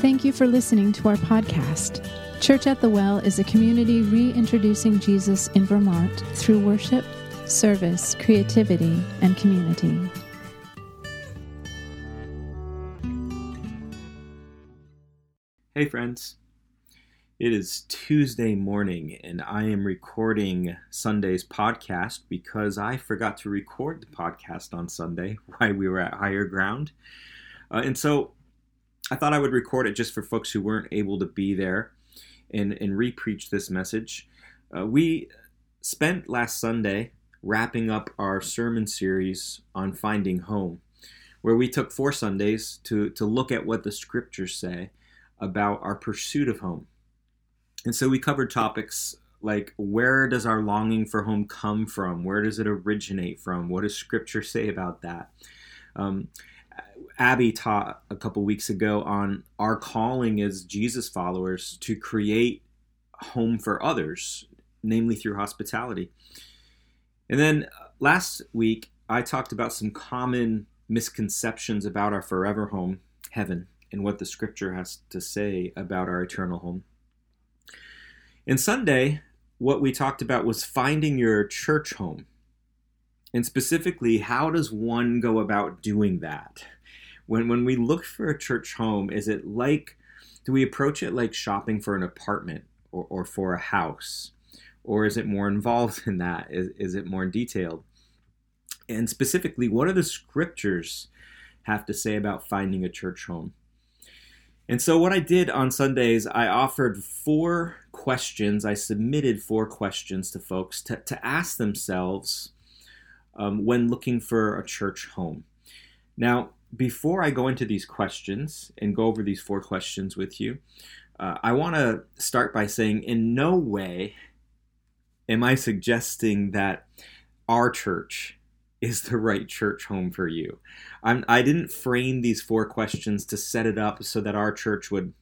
Thank you for listening to our podcast. Church at the Well is a community reintroducing Jesus in Vermont through worship, service, creativity, and community. Hey, friends. It is Tuesday morning, and I am recording Sunday's podcast because I forgot to record the podcast on Sunday while we were at higher ground. Uh, and so I thought I would record it just for folks who weren't able to be there and, and re-preach this message. Uh, we spent last Sunday wrapping up our sermon series on finding home, where we took four Sundays to, to look at what the scriptures say about our pursuit of home. And so we covered topics like where does our longing for home come from? Where does it originate from? What does scripture say about that? Um, Abby taught a couple weeks ago on our calling as Jesus followers to create home for others, namely through hospitality. And then uh, last week, I talked about some common misconceptions about our forever home, heaven, and what the scripture has to say about our eternal home. And Sunday, what we talked about was finding your church home. And specifically, how does one go about doing that? when when we look for a church home, is it like do we approach it like shopping for an apartment or, or for a house? Or is it more involved in that? Is, is it more detailed? And specifically, what do the scriptures have to say about finding a church home? And so, what I did on Sundays, I offered four questions. I submitted four questions to folks to, to ask themselves um, when looking for a church home. Now, before I go into these questions and go over these four questions with you, uh, I want to start by saying, in no way am I suggesting that our church is the right church home for you. I'm, I didn't frame these four questions to set it up so that our church would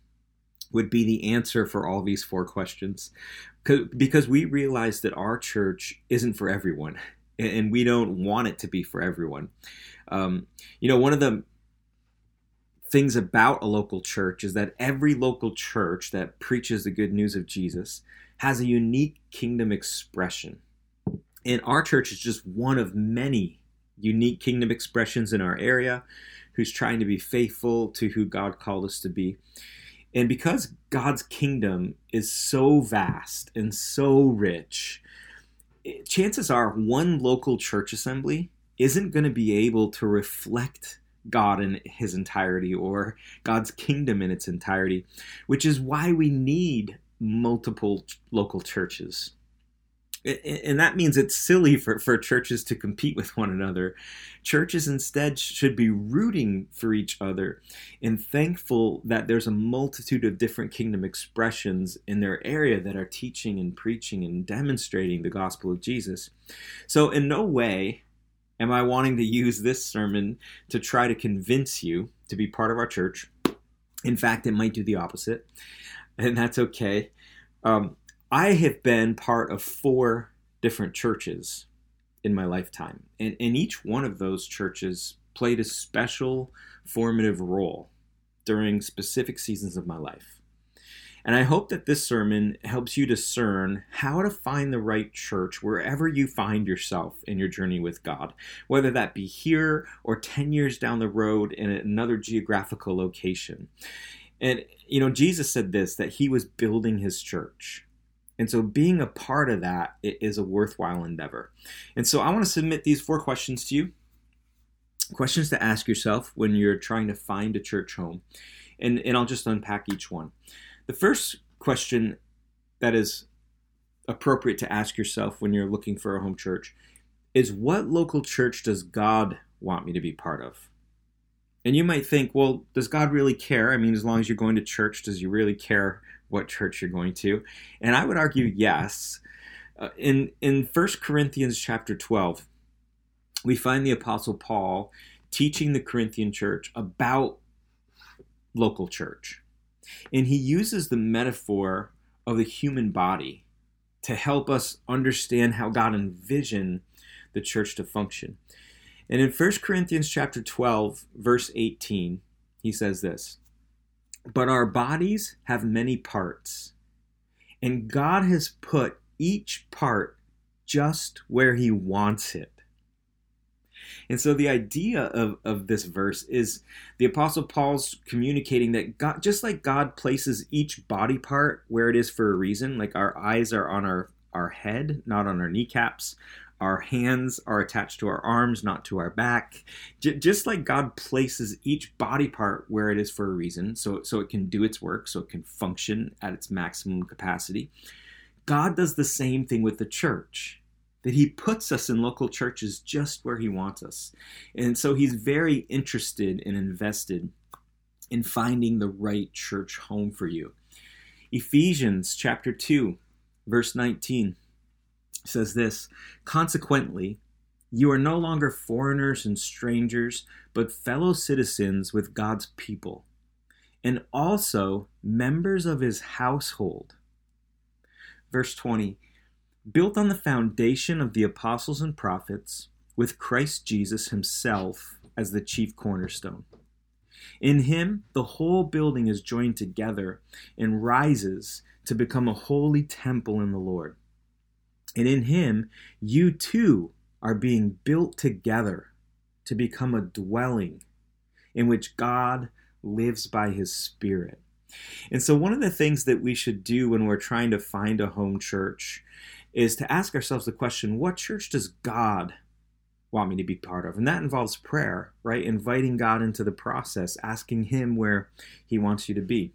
would be the answer for all these four questions, because we realize that our church isn't for everyone, and we don't want it to be for everyone. Um, you know, one of the things about a local church is that every local church that preaches the good news of Jesus has a unique kingdom expression. And our church is just one of many unique kingdom expressions in our area who's trying to be faithful to who God called us to be. And because God's kingdom is so vast and so rich, chances are one local church assembly isn't going to be able to reflect God in his entirety or God's kingdom in its entirety, which is why we need multiple local churches. And that means it's silly for, for churches to compete with one another. Churches instead should be rooting for each other and thankful that there's a multitude of different kingdom expressions in their area that are teaching and preaching and demonstrating the gospel of Jesus. So, in no way am I wanting to use this sermon to try to convince you to be part of our church. In fact, it might do the opposite, and that's okay. Um, I have been part of four different churches in my lifetime, and, and each one of those churches played a special formative role during specific seasons of my life. And I hope that this sermon helps you discern how to find the right church wherever you find yourself in your journey with God, whether that be here or 10 years down the road in another geographical location. And, you know, Jesus said this that he was building his church. And so being a part of that is a worthwhile endeavor. And so I want to submit these four questions to you questions to ask yourself when you're trying to find a church home. And, and I'll just unpack each one. The first question that is appropriate to ask yourself when you're looking for a home church is what local church does God want me to be part of? And you might think, well, does God really care? I mean, as long as you're going to church, does He really care what church you're going to? And I would argue yes. Uh, in in 1 Corinthians chapter 12, we find the apostle Paul teaching the Corinthian church about local church. And he uses the metaphor of the human body to help us understand how God envisioned the church to function. And in 1 Corinthians chapter 12, verse 18, he says this: But our bodies have many parts, and God has put each part just where He wants it. And so the idea of, of this verse is the Apostle Paul's communicating that God, just like God places each body part where it is for a reason, like our eyes are on our, our head, not on our kneecaps. Our hands are attached to our arms, not to our back. J- just like God places each body part where it is for a reason, so, so it can do its work, so it can function at its maximum capacity. God does the same thing with the church that he puts us in local churches just where he wants us. And so he's very interested and invested in finding the right church home for you. Ephesians chapter 2, verse 19 says this Consequently, you are no longer foreigners and strangers, but fellow citizens with God's people, and also members of his household. Verse 20 built on the foundation of the apostles and prophets, with Christ Jesus himself as the chief cornerstone. In him, the whole building is joined together and rises to become a holy temple in the Lord. And in him, you too are being built together to become a dwelling in which God lives by his Spirit. And so, one of the things that we should do when we're trying to find a home church is to ask ourselves the question what church does God want me to be part of? And that involves prayer, right? Inviting God into the process, asking Him where He wants you to be.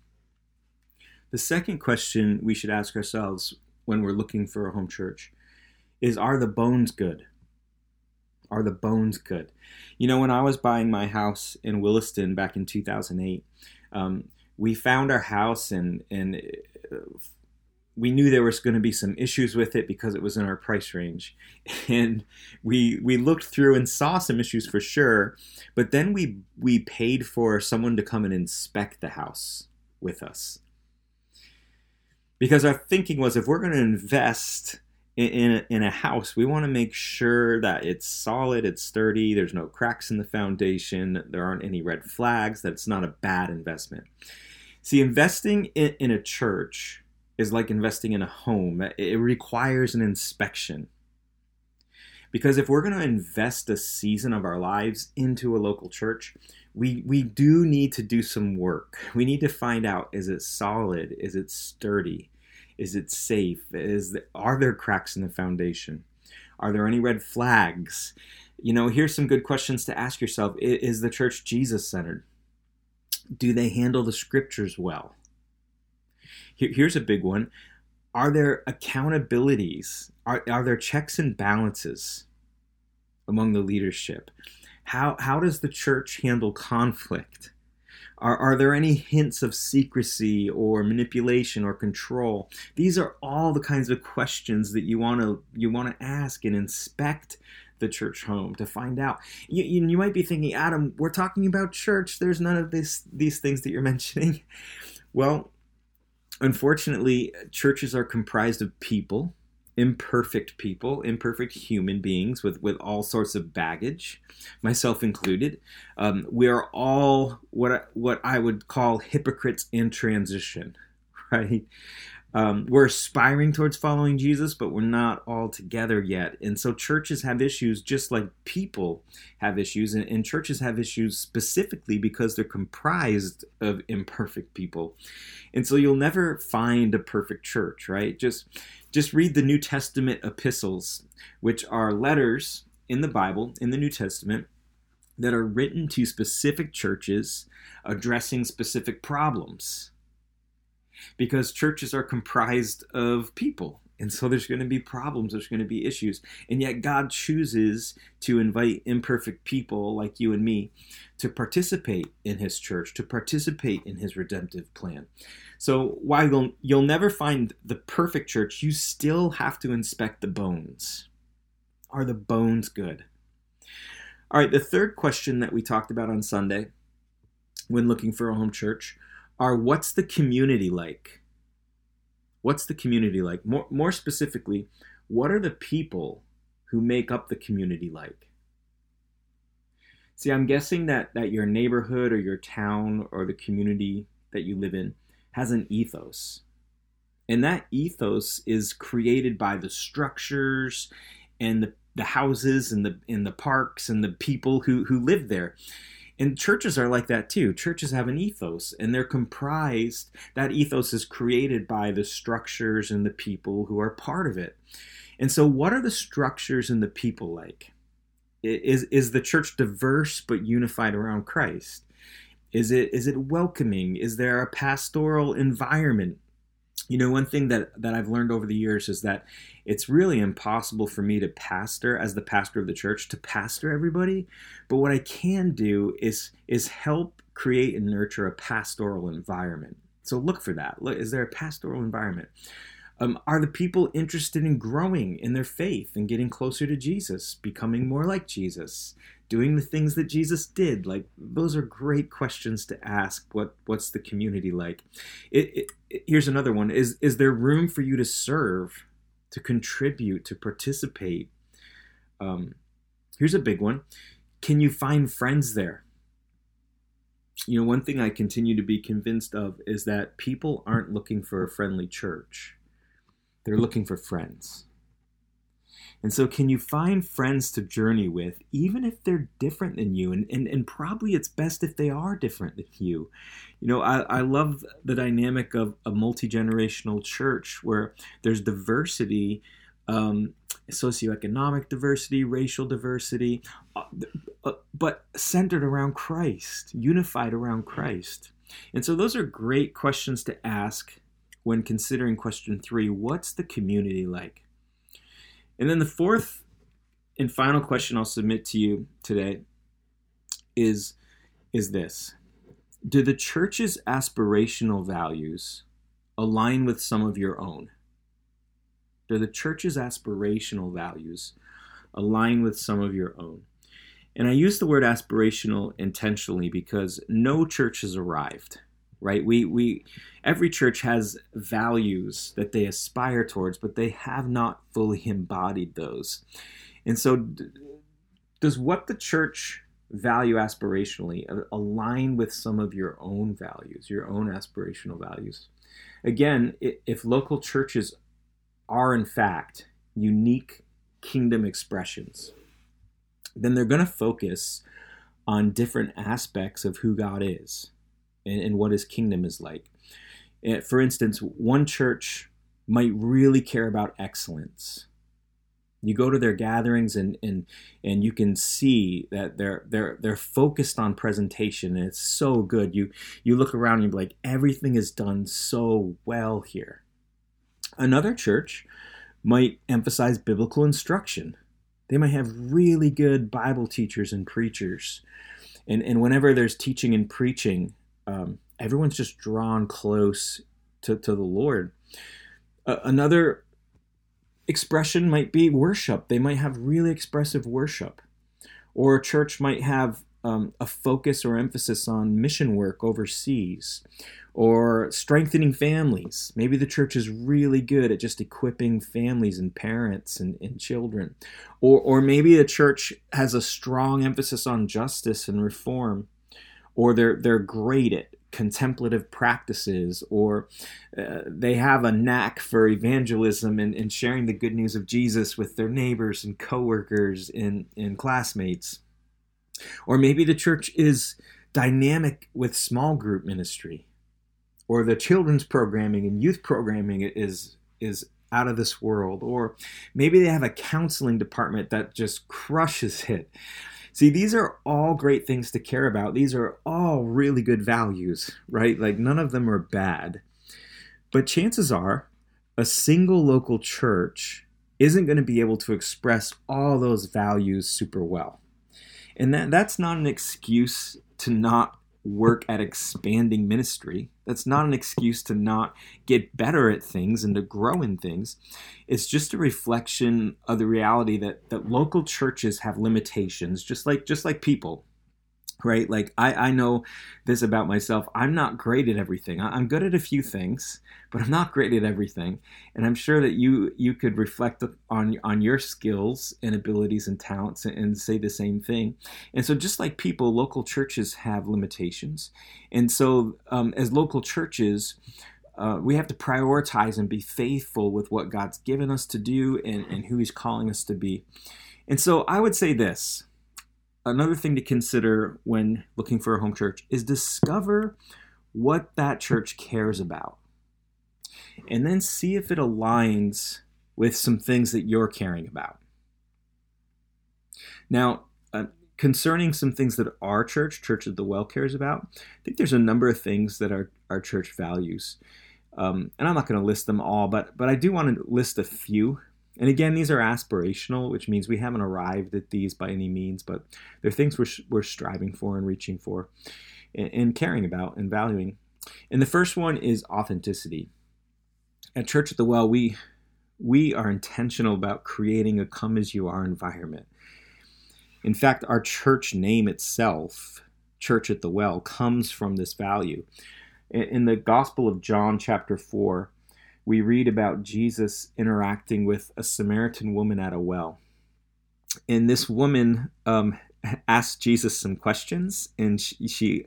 The second question we should ask ourselves when we're looking for a home church is Are the bones good? Are the bones good? You know, when I was buying my house in Williston back in 2008, um, we found our house and, and uh, we knew there was going to be some issues with it because it was in our price range and we we looked through and saw some issues for sure but then we we paid for someone to come and inspect the house with us because our thinking was if we're going to invest in, in a, in a house we want to make sure that it's solid it's sturdy there's no cracks in the foundation there aren't any red flags that it's not a bad investment see investing in, in a church is like investing in a home. It requires an inspection. Because if we're going to invest a season of our lives into a local church, we, we do need to do some work. We need to find out is it solid? Is it sturdy? Is it safe? Is are there cracks in the foundation? Are there any red flags? You know, here's some good questions to ask yourself. Is the church Jesus centered? Do they handle the scriptures well? Here, here's a big one. Are there accountabilities? Are, are there checks and balances among the leadership? How, how does the church handle conflict? Are, are there any hints of secrecy or manipulation or control? These are all the kinds of questions that you want to you want to ask and inspect the church home to find out. You, you, you might be thinking, Adam, we're talking about church. There's none of this these things that you're mentioning. Well, unfortunately, churches are comprised of people, imperfect people, imperfect human beings with, with all sorts of baggage, myself included. Um, we are all what I, what I would call hypocrites in transition, right? Um, we're aspiring towards following Jesus, but we're not all together yet. And so churches have issues just like people have issues. And, and churches have issues specifically because they're comprised of imperfect people. And so you'll never find a perfect church, right? Just just read the New Testament epistles, which are letters in the Bible, in the New Testament, that are written to specific churches addressing specific problems because churches are comprised of people. And so there's going to be problems, there's going to be issues. And yet God chooses to invite imperfect people like you and me to participate in his church, to participate in his redemptive plan. So while you'll, you'll never find the perfect church, you still have to inspect the bones. Are the bones good? All right, the third question that we talked about on Sunday when looking for a home church are what's the community like? What's the community like? More, more specifically, what are the people who make up the community like? See, I'm guessing that, that your neighborhood or your town or the community that you live in has an ethos. And that ethos is created by the structures and the, the houses and the in the parks and the people who, who live there. And churches are like that too. Churches have an ethos and they're comprised, that ethos is created by the structures and the people who are part of it. And so, what are the structures and the people like? Is, is the church diverse but unified around Christ? Is it, is it welcoming? Is there a pastoral environment? You know, one thing that, that I've learned over the years is that it's really impossible for me to pastor as the pastor of the church to pastor everybody. But what i can do is is help create and nurture a pastoral environment. So look for that. Look is there a pastoral environment? Um, are the people interested in growing in their faith and getting closer to jesus becoming more like jesus doing the things that jesus did like those are great questions to ask what what's the community like it, it, it, here's another one is is there room for you to serve to contribute, to participate. Um, here's a big one Can you find friends there? You know, one thing I continue to be convinced of is that people aren't looking for a friendly church, they're looking for friends. And so, can you find friends to journey with, even if they're different than you? And, and, and probably it's best if they are different than you. You know, I, I love the dynamic of a multi generational church where there's diversity, um, socioeconomic diversity, racial diversity, uh, uh, but centered around Christ, unified around Christ. And so, those are great questions to ask when considering question three what's the community like? And then the fourth and final question I'll submit to you today is is this. Do the church's aspirational values align with some of your own? Do the church's aspirational values align with some of your own? And I use the word aspirational intentionally because no church has arrived right? We we every church has values that they aspire towards but they have not fully embodied those. And so does what the church value aspirationally align with some of your own values your own aspirational values? Again if local churches are in fact unique kingdom expressions then they're going to focus on different aspects of who god is and, and what his kingdom is like. For instance, one church might really care about excellence. You go to their gatherings and, and and you can see that they're they're they're focused on presentation and it's so good. You you look around and you're like everything is done so well here. Another church might emphasize biblical instruction. They might have really good Bible teachers and preachers. And, and whenever there's teaching and preaching, um, everyone's just drawn close to, to the Lord. Uh, another expression might be worship. They might have really expressive worship. Or a church might have um, a focus or emphasis on mission work overseas or strengthening families. Maybe the church is really good at just equipping families and parents and, and children. Or, or maybe the church has a strong emphasis on justice and reform or they're they're great at contemplative practices or uh, they have a knack for evangelism and, and sharing the good news of Jesus with their neighbors and coworkers and, and classmates. Or maybe the church is dynamic with small group ministry or the children's programming and youth programming is is out of this world or maybe they have a counseling department that just crushes it See, these are all great things to care about. These are all really good values, right? Like none of them are bad. But chances are a single local church isn't going to be able to express all those values super well. And that, that's not an excuse to not work at expanding ministry. That's not an excuse to not get better at things and to grow in things. It's just a reflection of the reality that, that local churches have limitations, just like just like people. Right? Like I, I know this about myself. I'm not great at everything. I'm good at a few things, but I'm not great at everything. And I'm sure that you you could reflect on on your skills and abilities and talents and, and say the same thing. And so just like people, local churches have limitations. And so um, as local churches, uh, we have to prioritize and be faithful with what God's given us to do and, and who He's calling us to be. And so I would say this another thing to consider when looking for a home church is discover what that church cares about. And then see if it aligns with some things that you're caring about. Now, uh, concerning some things that our church, Church of the Well, cares about, I think there's a number of things that our, our church values. Um, and I'm not going to list them all, but but I do want to list a few and again, these are aspirational, which means we haven't arrived at these by any means, but they're things we're, we're striving for and reaching for and, and caring about and valuing. And the first one is authenticity. At Church at the Well, we we are intentional about creating a come as you are environment. In fact, our church name itself, Church at the Well, comes from this value. In the Gospel of John, chapter 4, we read about Jesus interacting with a Samaritan woman at a well. And this woman um, asks Jesus some questions, and she, she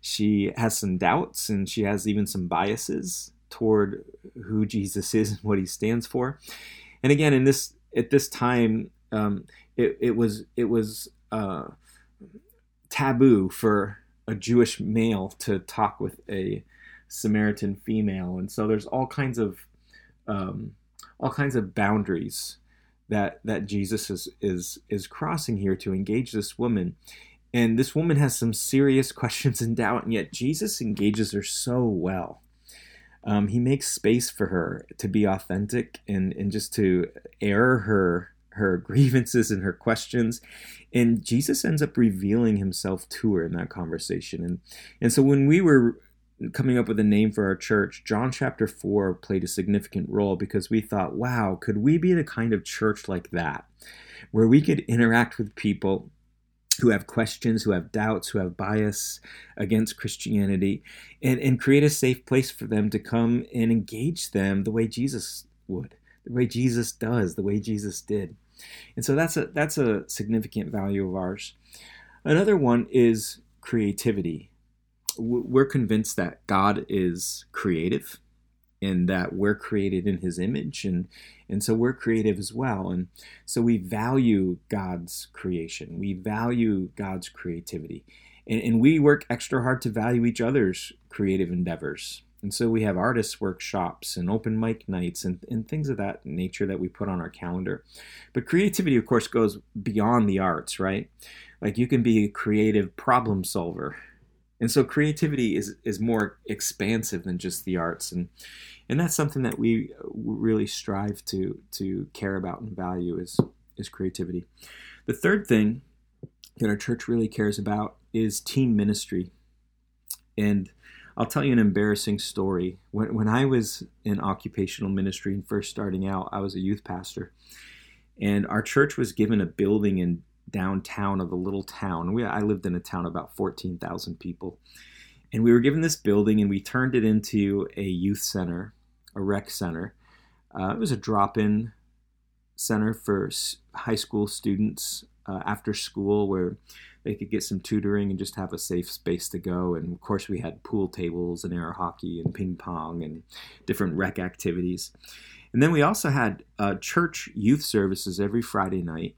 she has some doubts, and she has even some biases toward who Jesus is and what he stands for. And again, in this at this time, um, it, it was it was uh, taboo for a Jewish male to talk with a Samaritan female, and so there's all kinds of um, all kinds of boundaries that that Jesus is is is crossing here to engage this woman. And this woman has some serious questions and doubt, and yet Jesus engages her so well. Um, he makes space for her to be authentic and, and just to air her her grievances and her questions. And Jesus ends up revealing himself to her in that conversation. And and so when we were coming up with a name for our church, John chapter 4 played a significant role because we thought, wow, could we be the kind of church like that, where we could interact with people who have questions, who have doubts, who have bias against Christianity, and, and create a safe place for them to come and engage them the way Jesus would, the way Jesus does, the way Jesus did. And so that's a that's a significant value of ours. Another one is creativity we're convinced that God is creative and that we're created in his image and and so we're creative as well. And so we value God's creation. We value God's creativity. And, and we work extra hard to value each other's creative endeavors. And so we have artists workshops and open mic nights and, and things of that nature that we put on our calendar. But creativity of course goes beyond the arts right? Like you can be a creative problem solver and so creativity is is more expansive than just the arts and and that's something that we really strive to to care about and value is is creativity the third thing that our church really cares about is team ministry and I'll tell you an embarrassing story. When, when I was in occupational ministry and first starting out, I was a youth pastor. And our church was given a building in downtown of a little town. We, I lived in a town of about 14,000 people. And we were given this building and we turned it into a youth center, a rec center. Uh, it was a drop in center for high school students uh, after school where they could get some tutoring and just have a safe space to go. And of course, we had pool tables and air hockey and ping pong and different rec activities. And then we also had uh, church youth services every Friday night.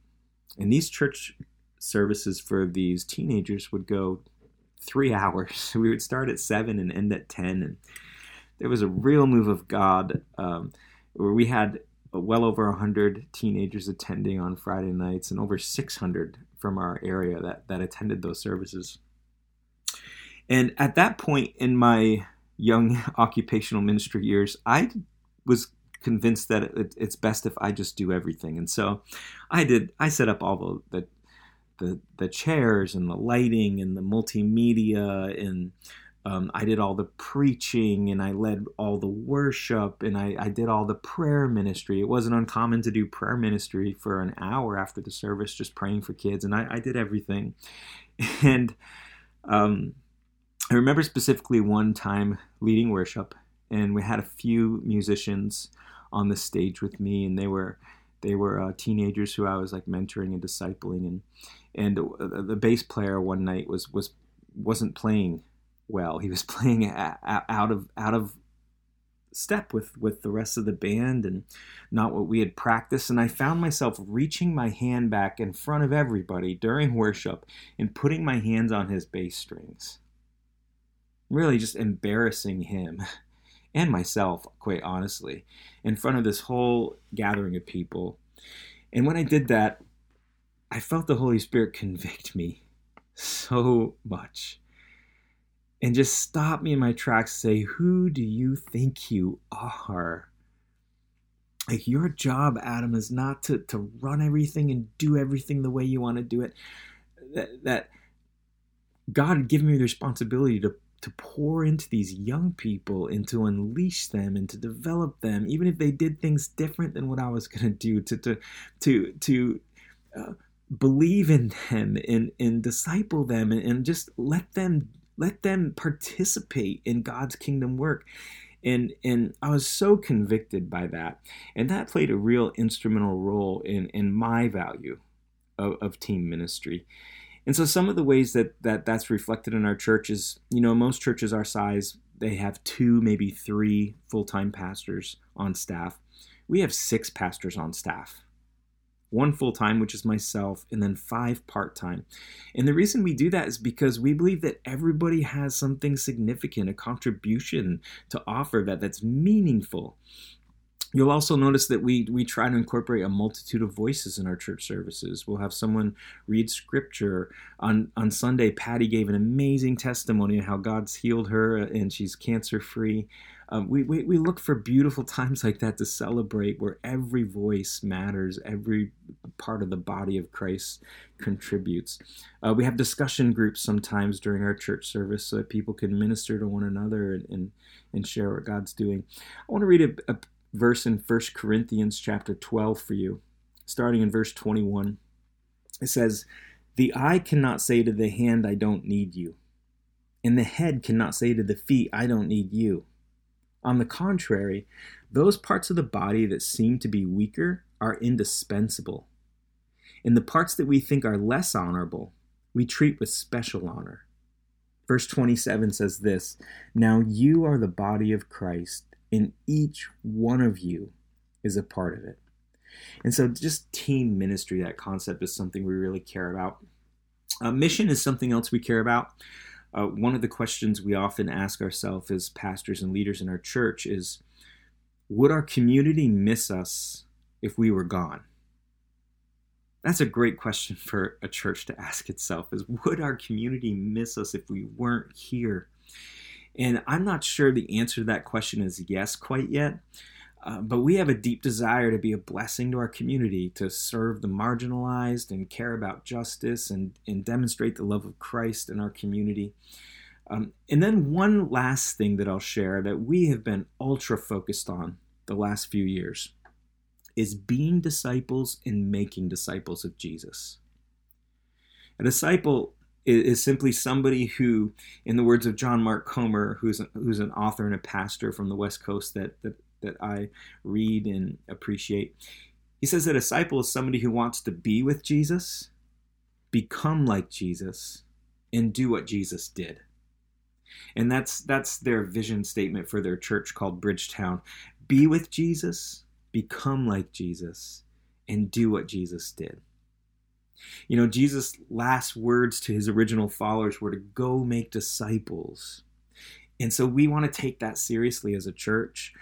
And these church services for these teenagers would go three hours. We would start at seven and end at 10. And there was a real move of God um, where we had well over 100 teenagers attending on Friday nights and over 600 from our area that, that attended those services. And at that point in my young occupational ministry years, I was convinced that it, it's best if I just do everything. And so I did. I set up all the, the the the, chairs and the lighting and the multimedia and um, I did all the preaching and I led all the worship and I, I did all the prayer ministry. It wasn't uncommon to do prayer ministry for an hour after the service, just praying for kids. And I, I did everything. And Um, I remember specifically one time leading worship, and we had a few musicians on the stage with me, and they were they were uh, teenagers who I was like mentoring and discipling, and and the bass player one night was was wasn't playing well. He was playing out of out of step with with the rest of the band and not what we had practiced and i found myself reaching my hand back in front of everybody during worship and putting my hands on his bass strings really just embarrassing him and myself quite honestly in front of this whole gathering of people. And when i did that i felt the holy spirit convict me so much and just stop me in my tracks say who do you think you are? Like your job adam is not to, to run everything and do everything the way you want to do it. That, that god given me the responsibility to to pour into these young people and to unleash them and to develop them even if they did things different than what i was going to do to to to to uh, believe in them and and disciple them and, and just let them let them participate in God's kingdom work. And, and I was so convicted by that. And that played a real instrumental role in, in my value of, of team ministry. And so some of the ways that, that that's reflected in our church is, you know, most churches our size, they have two, maybe three full time pastors on staff. We have six pastors on staff one full time, which is myself, and then five part time. And the reason we do that is because we believe that everybody has something significant, a contribution to offer that that's meaningful. You'll also notice that we we try to incorporate a multitude of voices in our church services. We'll have someone read scripture on on Sunday. Patty gave an amazing testimony of how God's healed her and she's cancer free. Um, we, we we look for beautiful times like that to celebrate, where every voice matters, every part of the body of Christ contributes. Uh, we have discussion groups sometimes during our church service so that people can minister to one another and and, and share what God's doing. I want to read a, a verse in 1 Corinthians chapter 12 for you, starting in verse 21. It says, The eye cannot say to the hand, I don't need you. And the head cannot say to the feet, I don't need you. On the contrary, those parts of the body that seem to be weaker are indispensable. And the parts that we think are less honorable, we treat with special honor. Verse 27 says this Now you are the body of Christ and each one of you is a part of it. And so, just team ministry, that concept is something we really care about. Uh, mission is something else we care about. Uh, one of the questions we often ask ourselves as pastors and leaders in our church is Would our community miss us if we were gone? That's a great question for a church to ask itself is would our community miss us if we weren't here? And I'm not sure the answer to that question is yes quite yet. Uh, but we have a deep desire to be a blessing to our community, to serve the marginalized and care about justice and, and demonstrate the love of Christ in our community. Um, and then, one last thing that I'll share that we have been ultra focused on the last few years is being disciples and making disciples of Jesus. A disciple is, simply somebody who, in the words of John Mark Comer, who's a, who's an author and a pastor from the West Coast that, that that I read and appreciate, he says that a disciple is somebody who wants to be with Jesus, become like Jesus, and do what Jesus did. And that's that's their vision statement for their church called Bridgetown. Be with Jesus, become like Jesus, and do what Jesus did. You know, Jesus' last words to his original followers were to go make disciples. And so we want to take that seriously as a church.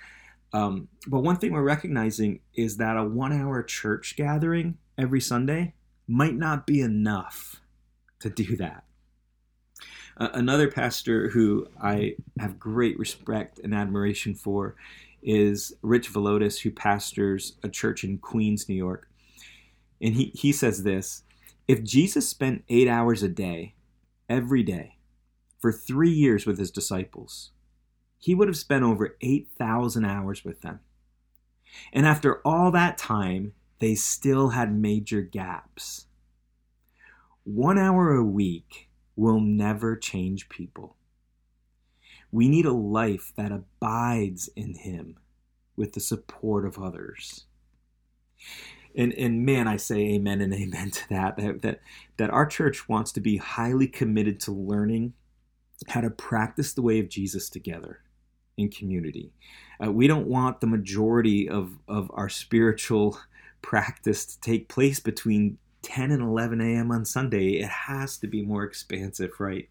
Um, but one thing we're recognizing is that a one hour church gathering every Sunday might not be enough to do that. Uh, another pastor who I have great respect and admiration for is Rich Villodas, who pastors a church in Queens, New York. And he, he says this If Jesus spent eight hours a day, every day, for three years with his disciples, he would have spent over 8,000 hours with them. And after all that time, they still had major gaps. One hour a week will never change people. We need a life that abides in Him with the support of others. And, and man, I say amen and amen to that, that. That that our church wants to be highly committed to learning how to practice the way of Jesus together in community. Uh, we don't want the majority of, of our spiritual practice to take place between 10 and 11 a.m. on Sunday. It has to be more expansive, right?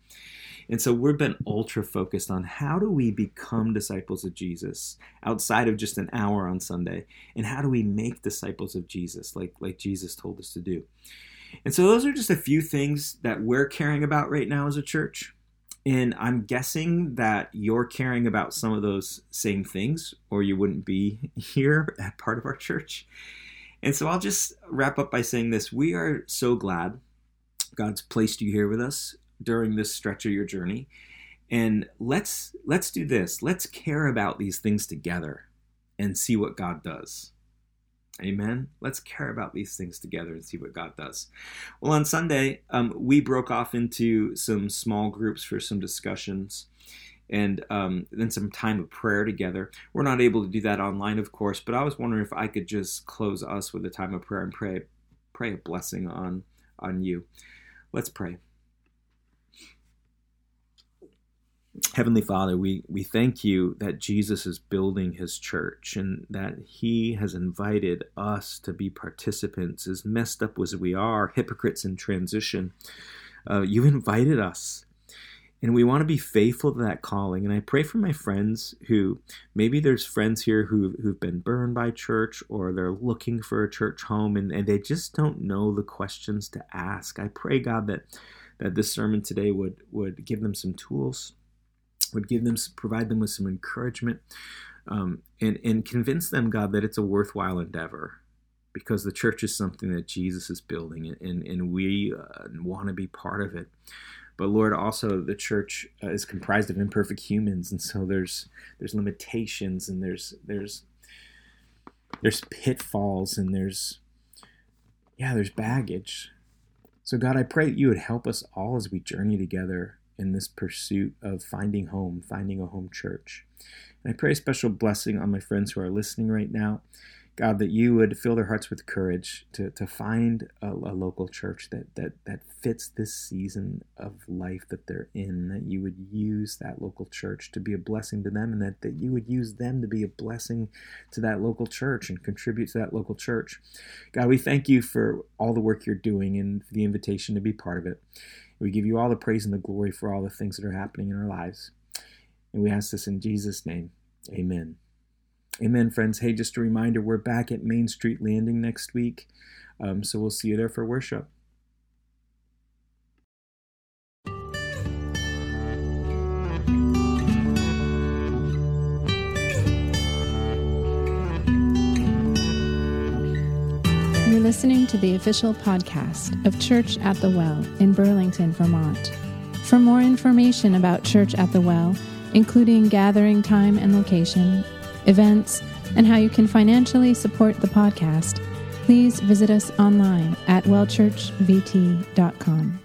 And so we've been ultra focused on how do we become disciples of Jesus outside of just an hour on Sunday, and how do we make disciples of Jesus like like Jesus told us to do. And so those are just a few things that we're caring about right now as a church. And I'm guessing that you're caring about some of those same things, or you wouldn't be here at part of our church. And so I'll just wrap up by saying this we are so glad God's placed you here with us during this stretch of your journey. And let's let's do this. Let's care about these things together and see what God does. Amen. Let's care about these things together and see what God does. Well, on Sunday, um, we broke off into some small groups for some discussions and um, then some time of prayer together. We're not able to do that online, of course, but I was wondering if I could just close us with a time of prayer and pray, pray a blessing on on you. Let's pray. Heavenly Father, we, we thank you that Jesus is building his church and that he has invited us to be participants, as messed up as we are, hypocrites in transition. Uh, you invited us and we want to be faithful to that calling. And I pray for my friends who maybe there's friends here who, who've been burned by church or they're looking for a church home and, and they just don't know the questions to ask. I pray, God, that, that this sermon today would, would give them some tools, would give them, provide them with some encouragement, um, and, and convince them, God, that it's a worthwhile endeavor because the church is something that Jesus is building and, and we uh, want to be part of it. But Lord, also the church uh, is comprised of imperfect humans, and so there's there's limitations and there's there's there's pitfalls and there's yeah there's baggage. So God, I pray that you would help us all as we journey together in this pursuit of finding home, finding a home church. And I pray a special blessing on my friends who are listening right now. God, that you would fill their hearts with courage to, to find a, a, local church that, that, that fits this season of life that they're in, that you would use that local church to be a blessing to them, and that, that you would use them to be a blessing to that local church and contribute to that local church. God, we thank you for all the work you're doing and the invitation to be part of it. We give you all the praise and the glory for all the things that are happening in our lives. And we ask this in Jesus' name. Amen. Amen, friends. Hey, just a reminder we're back at Main Street Landing next week. Um, so we'll see you there for worship. Listening to the official podcast of Church at the Well in Burlington, Vermont. For more information about Church at the Well, including gathering time and location, events, and how you can financially support the podcast, please visit us online at wellchurchvt.com.